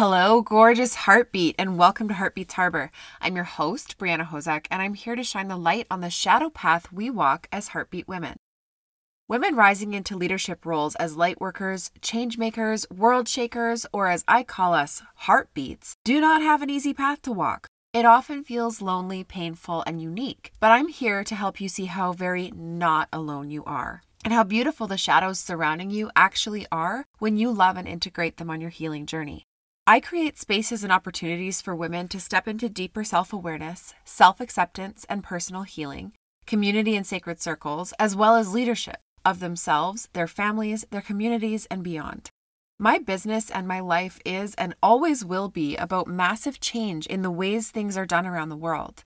Hello, gorgeous heartbeat, and welcome to Heartbeats Harbor. I'm your host, Brianna Hosack, and I'm here to shine the light on the shadow path we walk as heartbeat women. Women rising into leadership roles as light workers, change makers, world shakers, or as I call us, heartbeats, do not have an easy path to walk. It often feels lonely, painful, and unique, but I'm here to help you see how very not alone you are and how beautiful the shadows surrounding you actually are when you love and integrate them on your healing journey. I create spaces and opportunities for women to step into deeper self awareness, self acceptance, and personal healing, community and sacred circles, as well as leadership of themselves, their families, their communities, and beyond. My business and my life is and always will be about massive change in the ways things are done around the world.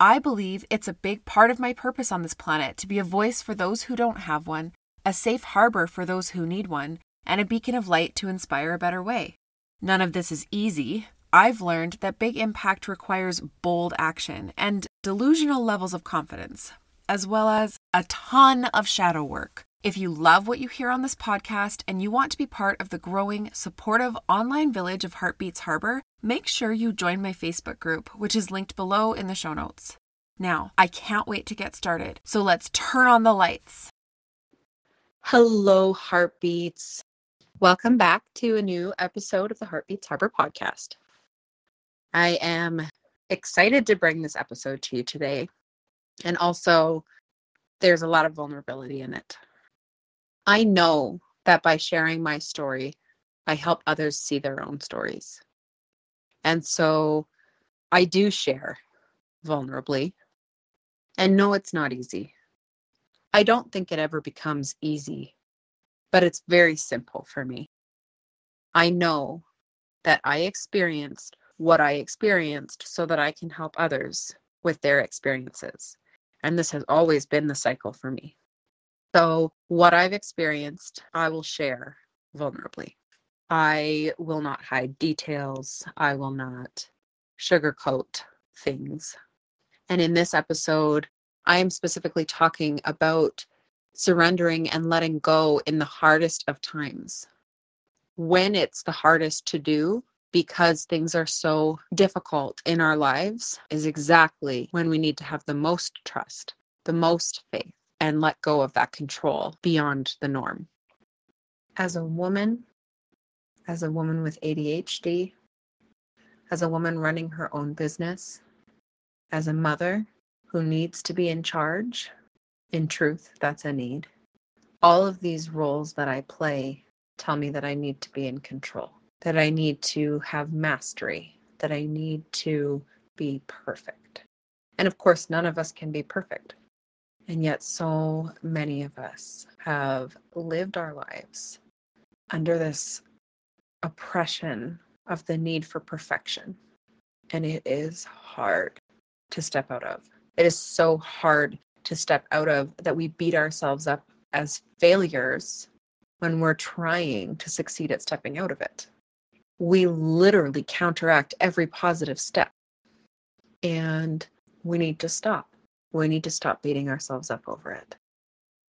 I believe it's a big part of my purpose on this planet to be a voice for those who don't have one, a safe harbor for those who need one, and a beacon of light to inspire a better way. None of this is easy. I've learned that big impact requires bold action and delusional levels of confidence, as well as a ton of shadow work. If you love what you hear on this podcast and you want to be part of the growing, supportive online village of Heartbeats Harbor, make sure you join my Facebook group, which is linked below in the show notes. Now, I can't wait to get started, so let's turn on the lights. Hello, Heartbeats. Welcome back to a new episode of the Heartbeats Harbor podcast. I am excited to bring this episode to you today. And also, there's a lot of vulnerability in it. I know that by sharing my story, I help others see their own stories. And so I do share vulnerably and no, it's not easy. I don't think it ever becomes easy but it's very simple for me. I know that I experienced what I experienced so that I can help others with their experiences. And this has always been the cycle for me. So, what I've experienced, I will share vulnerably. I will not hide details. I will not sugarcoat things. And in this episode, I am specifically talking about surrendering and letting go in the hardest of times. When it's the hardest to do, because things are so difficult in our lives, is exactly when we need to have the most trust, the most faith, and let go of that control beyond the norm. As a woman, as a woman with ADHD, as a woman running her own business, as a mother who needs to be in charge in truth, that's a need. All of these roles that I play tell me that I need to be in control, that I need to have mastery, that I need to be perfect. And of course, none of us can be perfect. And yet, so many of us have lived our lives under this oppression of the need for perfection. And it is hard to step out of. It is so hard to step out of that we beat ourselves up as failures when we're trying to succeed at stepping out of it. We literally counteract every positive step. And we need to stop. We need to stop beating ourselves up over it.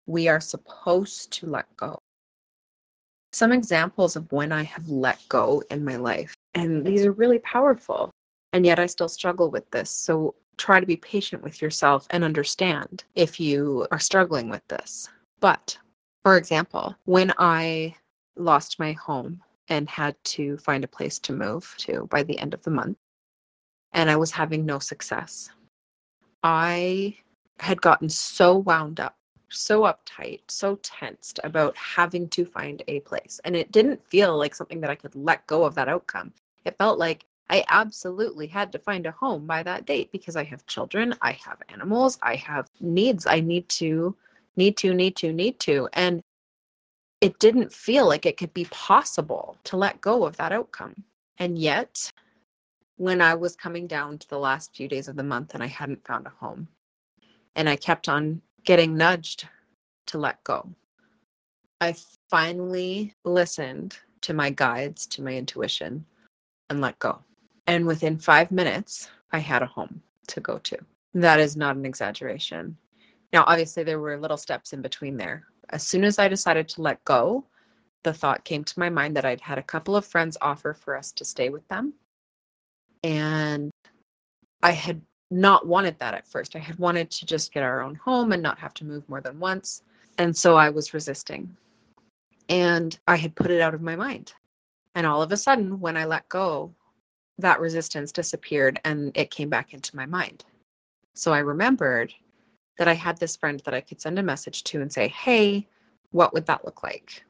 We are supposed to let go. Some examples of when I have let go in my life, and these are really powerful, and yet I still struggle with this. So try to be patient with yourself and understand if you are struggling with this. But for example, when I lost my home and had to find a place to move to by the end of the month, and I was having no success, I had gotten so wound up, so uptight, so tensed about having to find a place. And it didn't feel like something that I could let go of that outcome. It felt like I absolutely had to find a home by that date because I have children, I have animals, I have needs I need to, need to, need to, need to. And it didn't feel like it could be possible to let go of that outcome. And yet, when I was coming down to the last few days of the month and I hadn't found a home, and I kept on getting nudged to let go, I finally listened to my guides, to my intuition, and let go. And within five minutes, I had a home to go to. That is not an exaggeration. Now, obviously, there were little steps in between there. As soon as I decided to let go, the thought came to my mind that I'd had a couple of friends offer for us to stay with them. And I had not wanted that at first. I had wanted to just get our own home and not have to move more than once. And so I was resisting. And I had put it out of my mind. And all of a sudden, when I let go, that resistance disappeared and it came back into my mind. So I remembered that I had this friend that I could send a message to and say, Hey, what would that look like?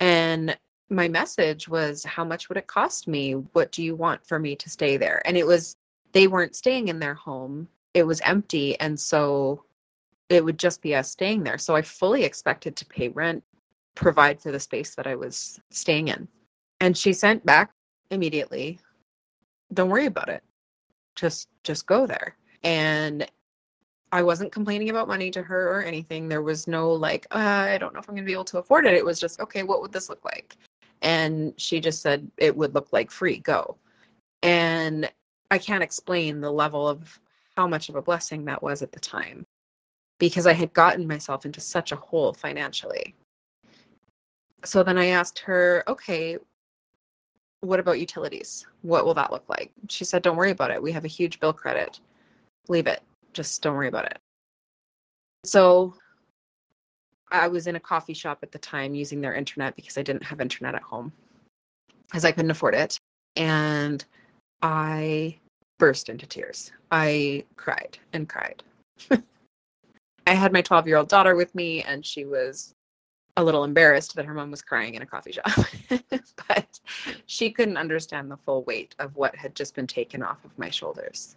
And my message was, How much would it cost me? What do you want for me to stay there? And it was, they weren't staying in their home, it was empty. And so it would just be us staying there. So I fully expected to pay rent, provide for the space that I was staying in. And she sent back immediately, don't worry about it. Just just go there. And I wasn't complaining about money to her or anything. There was no like, uh, I don't know if I'm going to be able to afford it. It was just, okay, what would this look like? And she just said it would look like free, go. And I can't explain the level of how much of a blessing that was at the time because I had gotten myself into such a hole financially. So then I asked her, okay, what about utilities? What will that look like? She said, don't worry about it. We have a huge bill credit. Leave it. Just don't worry about it. So I was in a coffee shop at the time using their internet because I didn't have internet at home because I couldn't afford it. And I burst into tears. I cried and cried. I had my 12 year old daughter with me, and she was a little embarrassed that her mom was crying in a coffee shop. but she couldn't understand the full weight of what had just been taken off of my shoulders.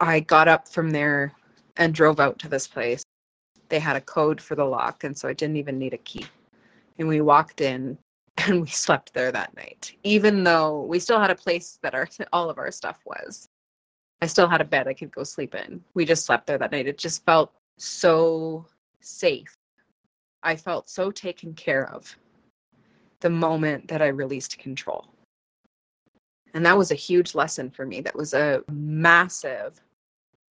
I got up from there and drove out to this place. They had a code for the lock, and so I didn't even need a key. And we walked in and we slept there that night, even though we still had a place that our all of our stuff was. I still had a bed I could go sleep in. We just slept there that night. It just felt so safe. I felt so taken care of the moment that I released control. And that was a huge lesson for me. That was a massive,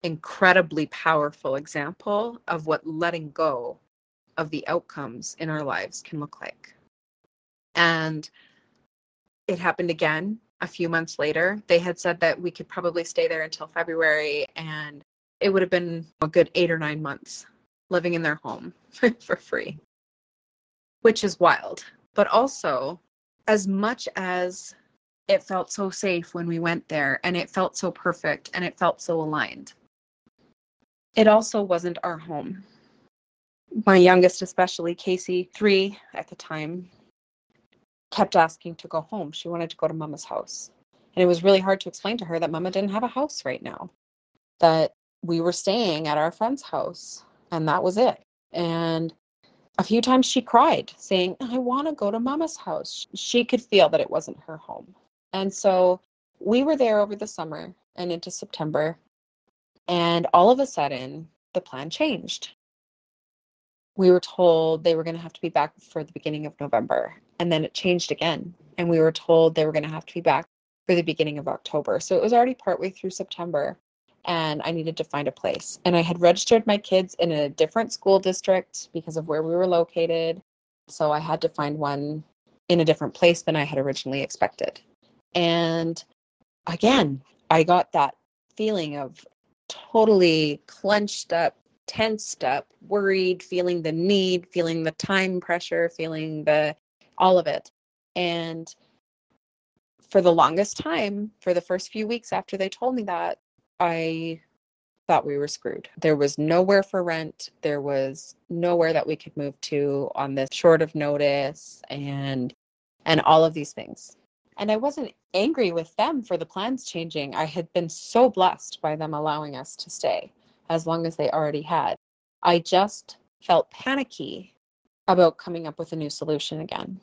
incredibly powerful example of what letting go of the outcomes in our lives can look like. And it happened again a few months later. They had said that we could probably stay there until February, and it would have been a good eight or nine months living in their home for free, which is wild. But also, as much as it felt so safe when we went there and it felt so perfect and it felt so aligned, it also wasn't our home. My youngest, especially Casey, three at the time, kept asking to go home. She wanted to go to mama's house. And it was really hard to explain to her that mama didn't have a house right now, that we were staying at our friend's house and that was it. And a few times she cried, saying, I want to go to mama's house. She could feel that it wasn't her home. And so we were there over the summer and into September. And all of a sudden, the plan changed. We were told they were going to have to be back for the beginning of November. And then it changed again. And we were told they were going to have to be back for the beginning of October. So it was already partway through September and I needed to find a place. And I had registered my kids in a different school district because of where we were located. So I had to find one in a different place than I had originally expected. And again, I got that feeling of totally clenched up, tensed up, worried, feeling the need, feeling the time pressure, feeling the all of it. And for the longest time, for the first few weeks after they told me that, I thought we were screwed. There was nowhere for rent. There was nowhere that we could move to on this short of notice and and all of these things. And I wasn't angry with them for the plans changing. I had been so blessed by them allowing us to stay as long as they already had. I just felt panicky about coming up with a new solution again.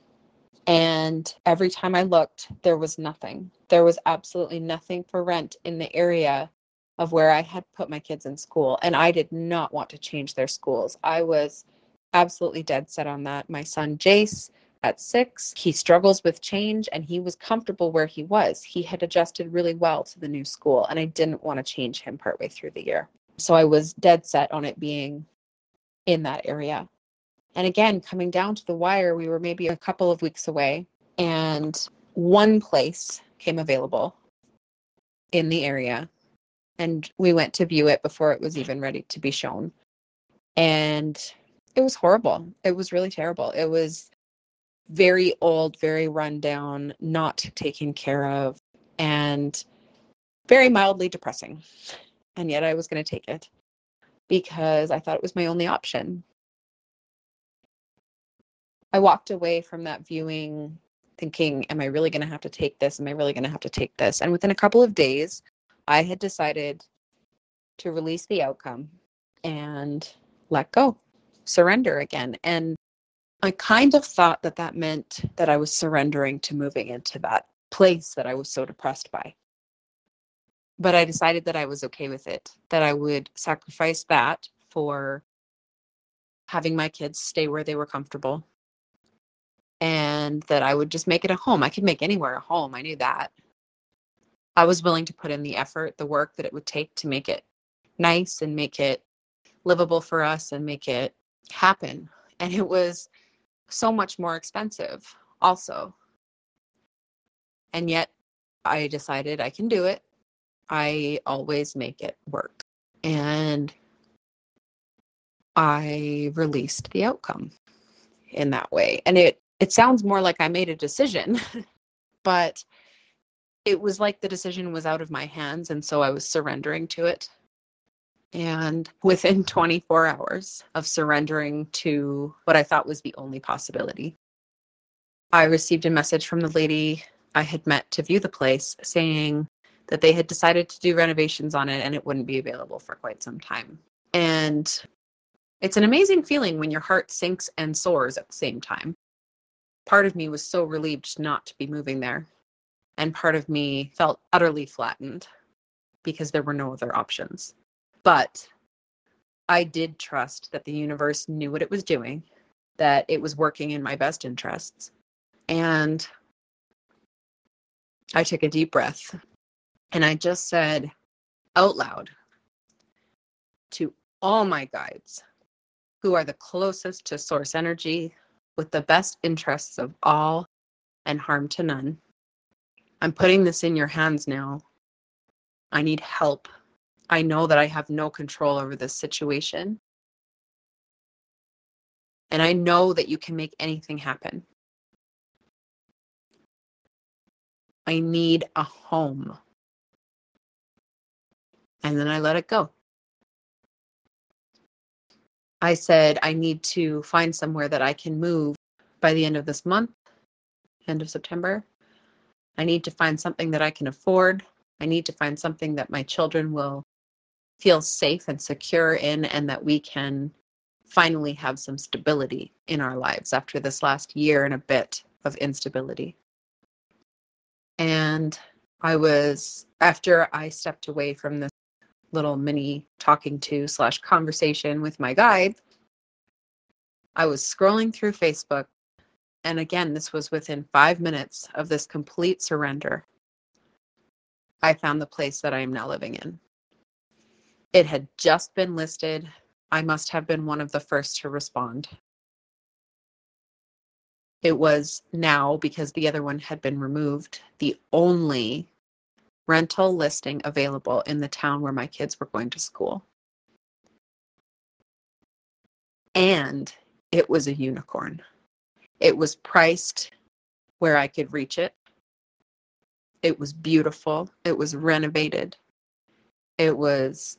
And every time I looked, there was nothing. There was absolutely nothing for rent in the area of where I had put my kids in school. And I did not want to change their schools. I was absolutely dead set on that. My son, Jace, at six, he struggles with change and he was comfortable where he was. He had adjusted really well to the new school, and I didn't want to change him partway through the year. So I was dead set on it being in that area. And again, coming down to the wire, we were maybe a couple of weeks away, and one place came available in the area. And we went to view it before it was even ready to be shown. And it was horrible. It was really terrible. It was very old, very rundown, not taken care of, and very mildly depressing. And yet I was going to take it because I thought it was my only option. I walked away from that viewing thinking, Am I really going to have to take this? Am I really going to have to take this? And within a couple of days, I had decided to release the outcome and let go, surrender again. And I kind of thought that that meant that I was surrendering to moving into that place that I was so depressed by. But I decided that I was okay with it, that I would sacrifice that for having my kids stay where they were comfortable and that I would just make it a home. I could make anywhere a home. I knew that. I was willing to put in the effort, the work that it would take to make it nice and make it livable for us and make it happen. And it was so much more expensive, also. And yet I decided I can do it. I always make it work. And I released the outcome in that way. And it it sounds more like I made a decision, but it was like the decision was out of my hands and so I was surrendering to it. And within 24 hours of surrendering to what I thought was the only possibility, I received a message from the lady I had met to view the place saying that they had decided to do renovations on it and it wouldn't be available for quite some time. And it's an amazing feeling when your heart sinks and soars at the same time. Part of me was so relieved not to be moving there. And part of me felt utterly flattened because there were no other options. But I did trust that the universe knew what it was doing, that it was working in my best interests. And I took a deep breath and I just said out loud to all my guides who are the closest to source energy with the best interests of all and harm to none. I'm putting this in your hands now. I need help. I know that I have no control over this situation. And I know that you can make anything happen. I need a home. And then I let it go. I said, I need to find somewhere that I can move by the end of this month, end of September. I need to find something that I can afford. I need to find something that my children will feel safe and secure in, and that we can finally have some stability in our lives after this last year and a bit of instability. And I was, after I stepped away from this little mini talking to slash conversation with my guide, I was scrolling through Facebook. And again, this was within five minutes of this complete surrender. I found the place that I am now living in. It had just been listed. I must have been one of the first to respond. It was now, because the other one had been removed, the only rental listing available in the town where my kids were going to school. And it was a unicorn. It was priced where I could reach it. It was beautiful. It was renovated. It was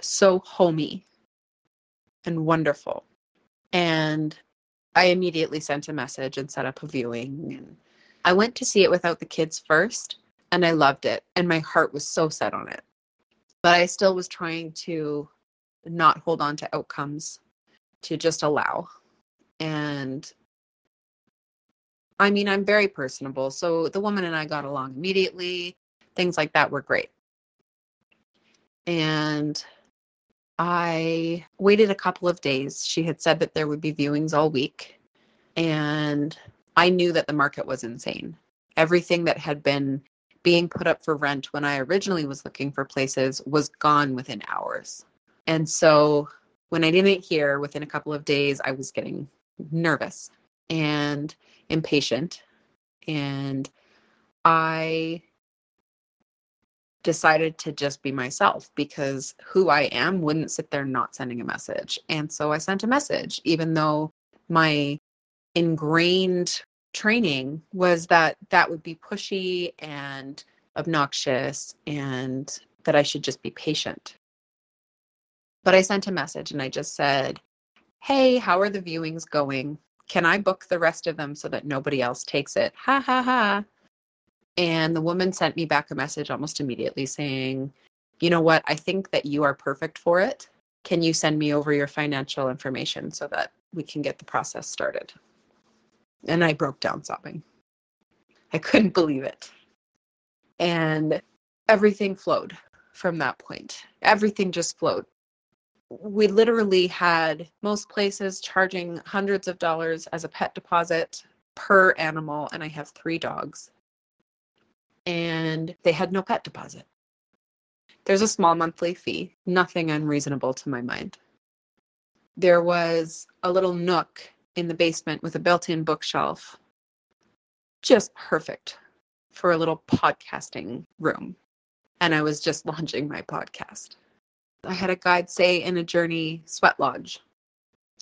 so homey and wonderful. And I immediately sent a message and set up a viewing. And I went to see it without the kids first and I loved it. And my heart was so set on it. But I still was trying to not hold on to outcomes, to just allow. And I mean, I'm very personable. So the woman and I got along immediately. Things like that were great. And I waited a couple of days. She had said that there would be viewings all week. And I knew that the market was insane. Everything that had been being put up for rent when I originally was looking for places was gone within hours. And so When I didn't hear within a couple of days, I was getting nervous and impatient. And I decided to just be myself because who I am wouldn't sit there not sending a message. And so I sent a message, even though my ingrained training was that that would be pushy and obnoxious and that I should just be patient. But I sent a message and I just said, Hey, how are the viewings going? Can I book the rest of them so that nobody else takes it? Ha ha ha. And the woman sent me back a message almost immediately saying, You know what? I think that you are perfect for it. Can you send me over your financial information so that we can get the process started? And I broke down sobbing. I couldn't believe it. And everything flowed from that point. Everything just flowed. We literally had most places charging hundreds of dollars as a pet deposit per animal, and I have three dogs and they had no pet deposit. There's a small monthly fee, nothing unreasonable to my mind. There was a little nook in the basement with a built in bookshelf, just perfect for a little podcasting room. And I was just launching my podcast. I had a guide say in a journey sweat lodge.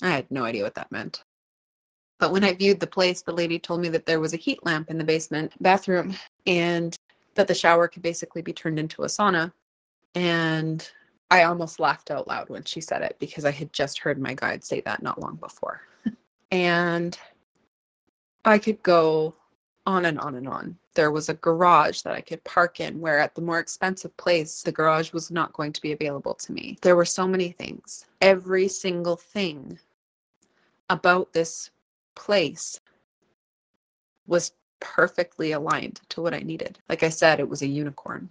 I had no idea what that meant. But when I viewed the place, the lady told me that there was a heat lamp in the basement bathroom and that the shower could basically be turned into a sauna. And I almost laughed out loud when she said it because I had just heard my guide say that not long before. and I could go on and on and on. There was a garage that I could park in, where at the more expensive place, the garage was not going to be available to me. There were so many things. Every single thing about this place was perfectly aligned to what I needed. Like I said, it was a unicorn.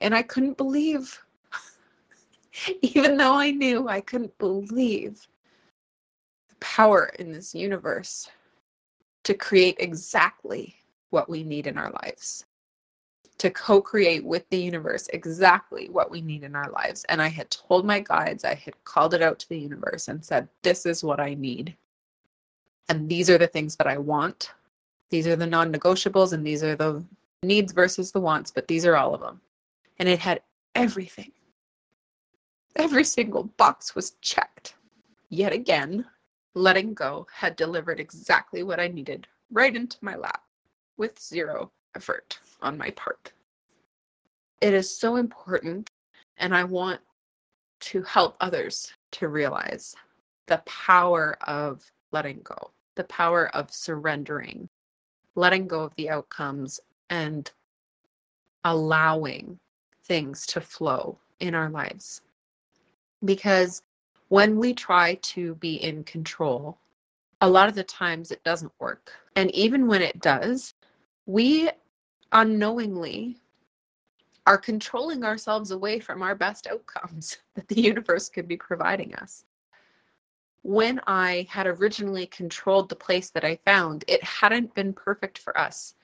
And I couldn't believe, even though I knew, I couldn't believe the power in this universe to create exactly what we need in our lives, to co create with the universe exactly what we need in our lives. And I had told my guides, I had called it out to the universe and said, This is what I need and these are the things that I want. These are the non negotiables, and these are the needs versus the wants, but these are all of them. And it had everything. Every single box was checked. Yet again, letting go had delivered exactly what I needed right into my lap with zero effort on my part. It is so important, and I want to help others to realize the power of letting go, the power of surrendering, letting go of the outcomes, and allowing things to flow in our lives. Because when we try to be in control, a lot of the times it doesn't work. And even when it does, we unknowingly are controlling ourselves away from our best outcomes that the universe could be providing us when I had originally controlled the place that I found, it hadn't been perfect for us.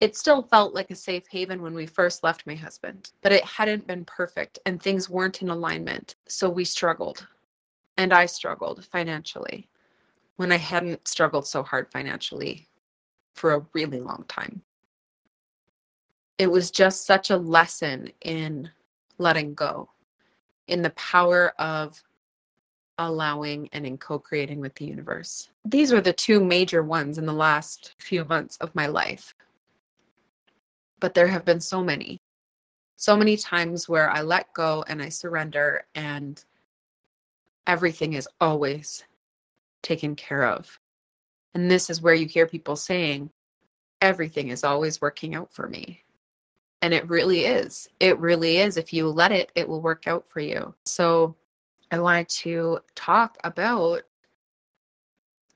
It still felt like a safe haven when we first left my husband, but it hadn't been perfect and things weren't in alignment. So we struggled. And I struggled financially when I hadn't struggled so hard financially for a really long time. It was just such a lesson in letting go, in the power of allowing and in co-creating with the universe. These were the two major ones in the last few months of my life. But there have been so many. So many times where I let go and I surrender and everything is always taken care of. And this is where you hear people saying, everything is always working out for me. And it really is. It really is. If you let it, it will work out for you. So I wanted to talk about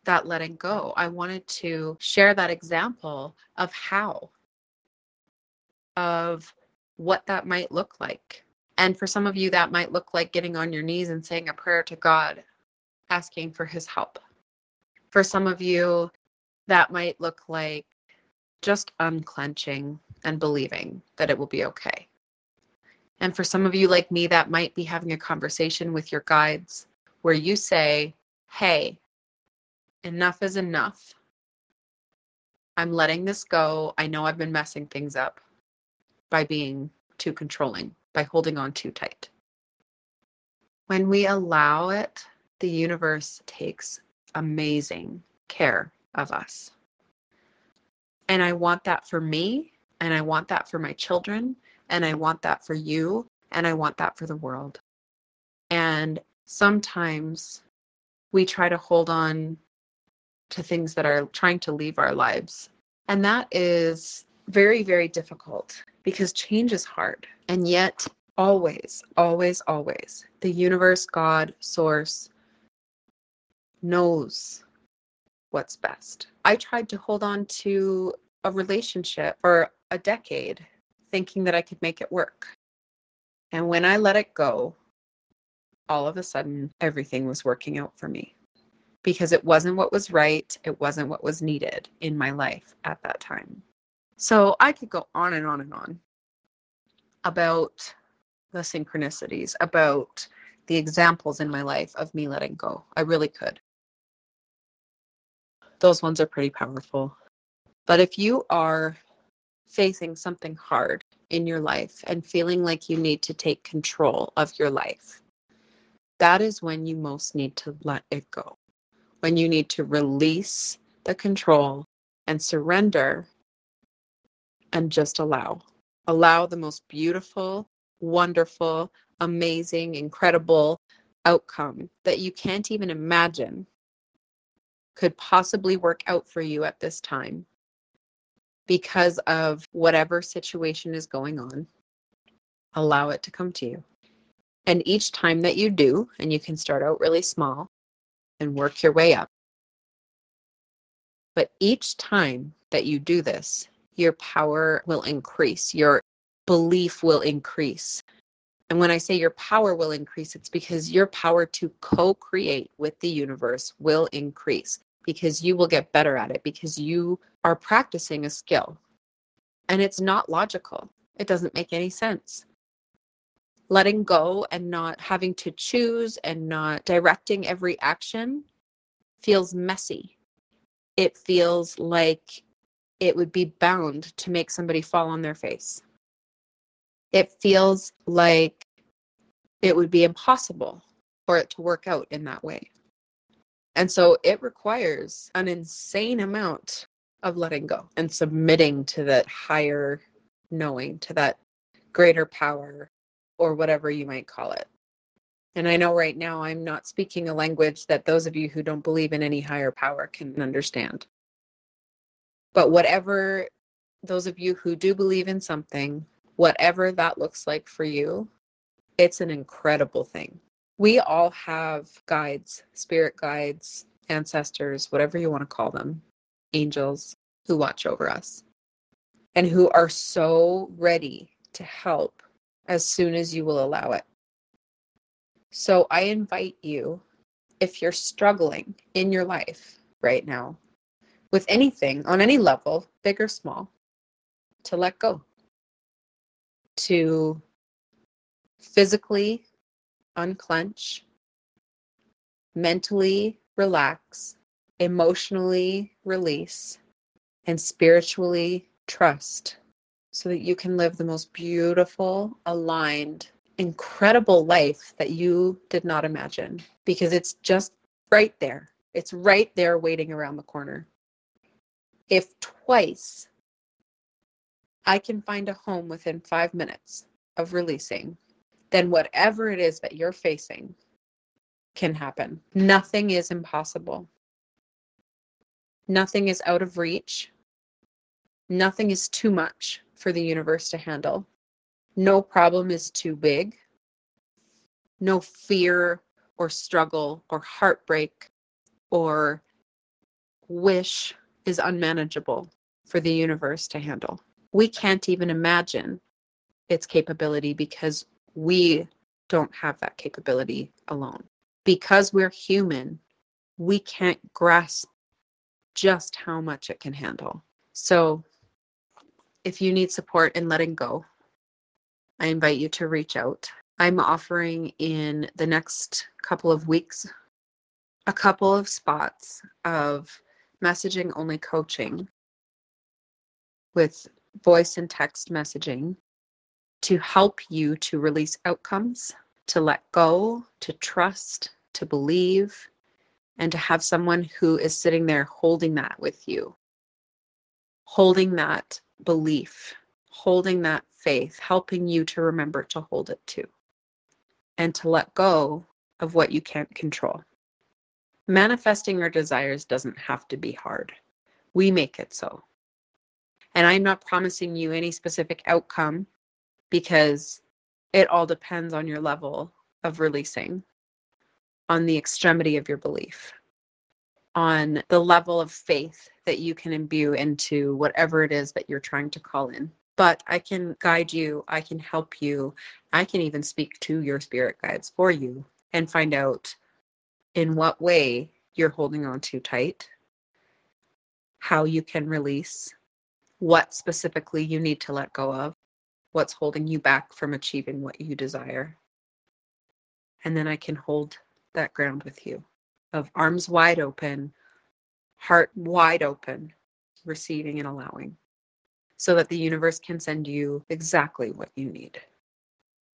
that letting go. I wanted to share that example of how, of what that might look like. And for some of you, that might look like getting on your knees and saying a prayer to God, asking for his help. For some of you, that might look like just unclenching and believing that it will be okay. And for some of you like me, that might be having a conversation with your guides where you say, Hey, enough is enough. I'm letting this go. I know I've been messing things up by being too controlling, by holding on too tight. When we allow it, the universe takes amazing care of us. And I want that for me, and I want that for my children, and I want that for you, and I want that for the world. And sometimes we try to hold on to things that are trying to leave our lives. And that is very, very difficult because change is hard. And yet, always, always, always, the universe, God, source knows what's best. I tried to hold on to a relationship for a decade thinking that I could make it work. And when I let it go, all of a sudden, everything was working out for me because it wasn't what was right. It wasn't what was needed in my life at that time. So I could go on and on and on about the synchronicities, about the examples in my life of me letting go. I really could. Those ones are pretty powerful. But if you are facing something hard in your life and feeling like you need to take control of your life, that is when you most need to let it go. When you need to release the control and surrender and just allow. Allow the most beautiful, wonderful, amazing, incredible outcome that you can't even imagine could possibly work out for you at this time because of whatever situation is going on. Allow it to come to you. And each time that you do, and you can start out really small and work your way up. But each time that you do this, your power will increase, your belief will increase. And when I say your power will increase, it's because your power to co create with the universe will increase because you will get better at it because you are practicing a skill. And it's not logical, it doesn't make any sense. Letting go and not having to choose and not directing every action feels messy. It feels like it would be bound to make somebody fall on their face. It feels like it would be impossible for it to work out in that way. And so it requires an insane amount of letting go and submitting to that higher knowing, to that greater power, or whatever you might call it. And I know right now I'm not speaking a language that those of you who don't believe in any higher power can understand. But whatever those of you who do believe in something, whatever that looks like for you, it's an incredible thing. We all have guides, spirit guides, ancestors, whatever you want to call them, angels who watch over us and who are so ready to help as soon as you will allow it. So I invite you, if you're struggling in your life right now, with anything on any level, big or small, to let go, to physically unclench, mentally relax, emotionally release, and spiritually trust so that you can live the most beautiful, aligned, incredible life that you did not imagine because it's just right there. It's right there waiting around the corner if twice I can find a home within five minutes of releasing, then whatever it is that you're facing can happen. Nothing is impossible. Nothing is out of reach. Nothing is too much for the universe to handle. No problem is too big. No fear or struggle or heartbreak or wish is unmanageable for the universe to handle. We can't even imagine its capability because we don't have that capability alone. Because we're human, we can't grasp just how much it can handle. So, if you need support in letting go, I invite you to reach out. I'm offering in the next couple of weeks a couple of spots of messaging only coaching with voice and text messaging to help you to release outcomes, to let go, to trust, to believe, and to have someone who is sitting there holding that with you, holding that belief, holding that faith, helping you to remember to hold it too, and to let go of what you can't control. Manifesting our desires doesn't have to be hard. We make it so. And I'm not promising you any specific outcome because it all depends on your level of releasing, on the extremity of your belief, on the level of faith that you can imbue into whatever it is that you're trying to call in. But I can guide you, I can help you, I can even speak to your spirit guides for you and find out in what way you're holding on too tight, how you can release, what specifically you need to let go of, what's holding you back from achieving what you desire. And then I can hold that ground with you of arms wide open, heart wide open, receiving and allowing, so that the universe can send you exactly what you need,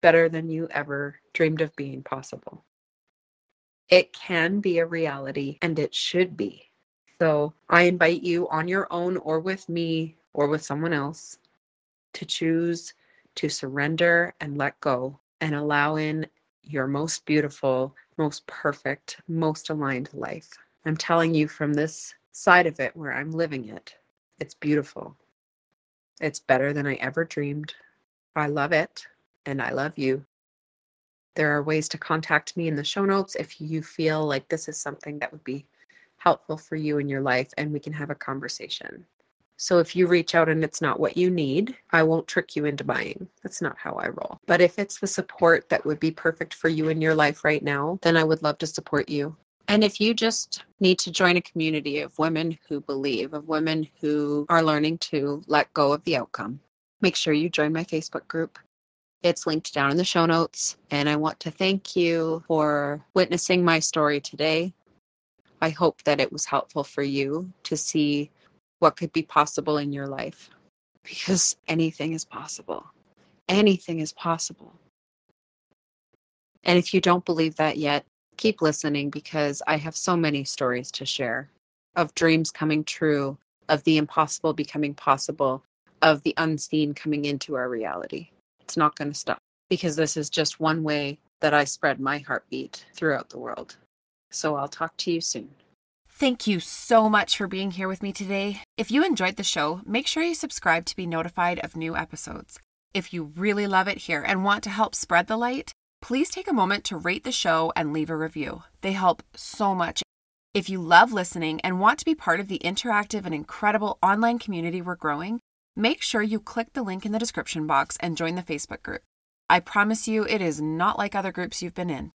better than you ever dreamed of being possible. It can be a reality and it should be. So I invite you on your own or with me or with someone else to choose to surrender and let go and allow in your most beautiful, most perfect, most aligned life. I'm telling you from this side of it where I'm living it, it's beautiful. It's better than I ever dreamed. I love it and I love you. There are ways to contact me in the show notes if you feel like this is something that would be helpful for you in your life and we can have a conversation. So if you reach out and it's not what you need, I won't trick you into buying. That's not how I roll. But if it's the support that would be perfect for you in your life right now, then I would love to support you. And if you just need to join a community of women who believe, of women who are learning to let go of the outcome, make sure you join my Facebook group. It's linked down in the show notes. And I want to thank you for witnessing my story today. I hope that it was helpful for you to see what could be possible in your life because anything is possible. Anything is possible. And if you don't believe that yet, keep listening because I have so many stories to share of dreams coming true, of the impossible becoming possible, of the unseen coming into our reality. It's not going to stop because this is just one way that I spread my heartbeat throughout the world. So I'll talk to you soon. Thank you so much for being here with me today. If you enjoyed the show, make sure you subscribe to be notified of new episodes. If you really love it here and want to help spread the light, please take a moment to rate the show and leave a review. They help so much. If you love listening and want to be part of the interactive and incredible online community we're growing, make sure you click the link in the description box and join the Facebook group. I promise you, it is not like other groups you've been in.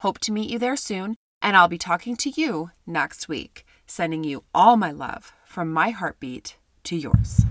Hope to meet you there soon and I'll be talking to you next week, sending you all my love from my heartbeat to yours.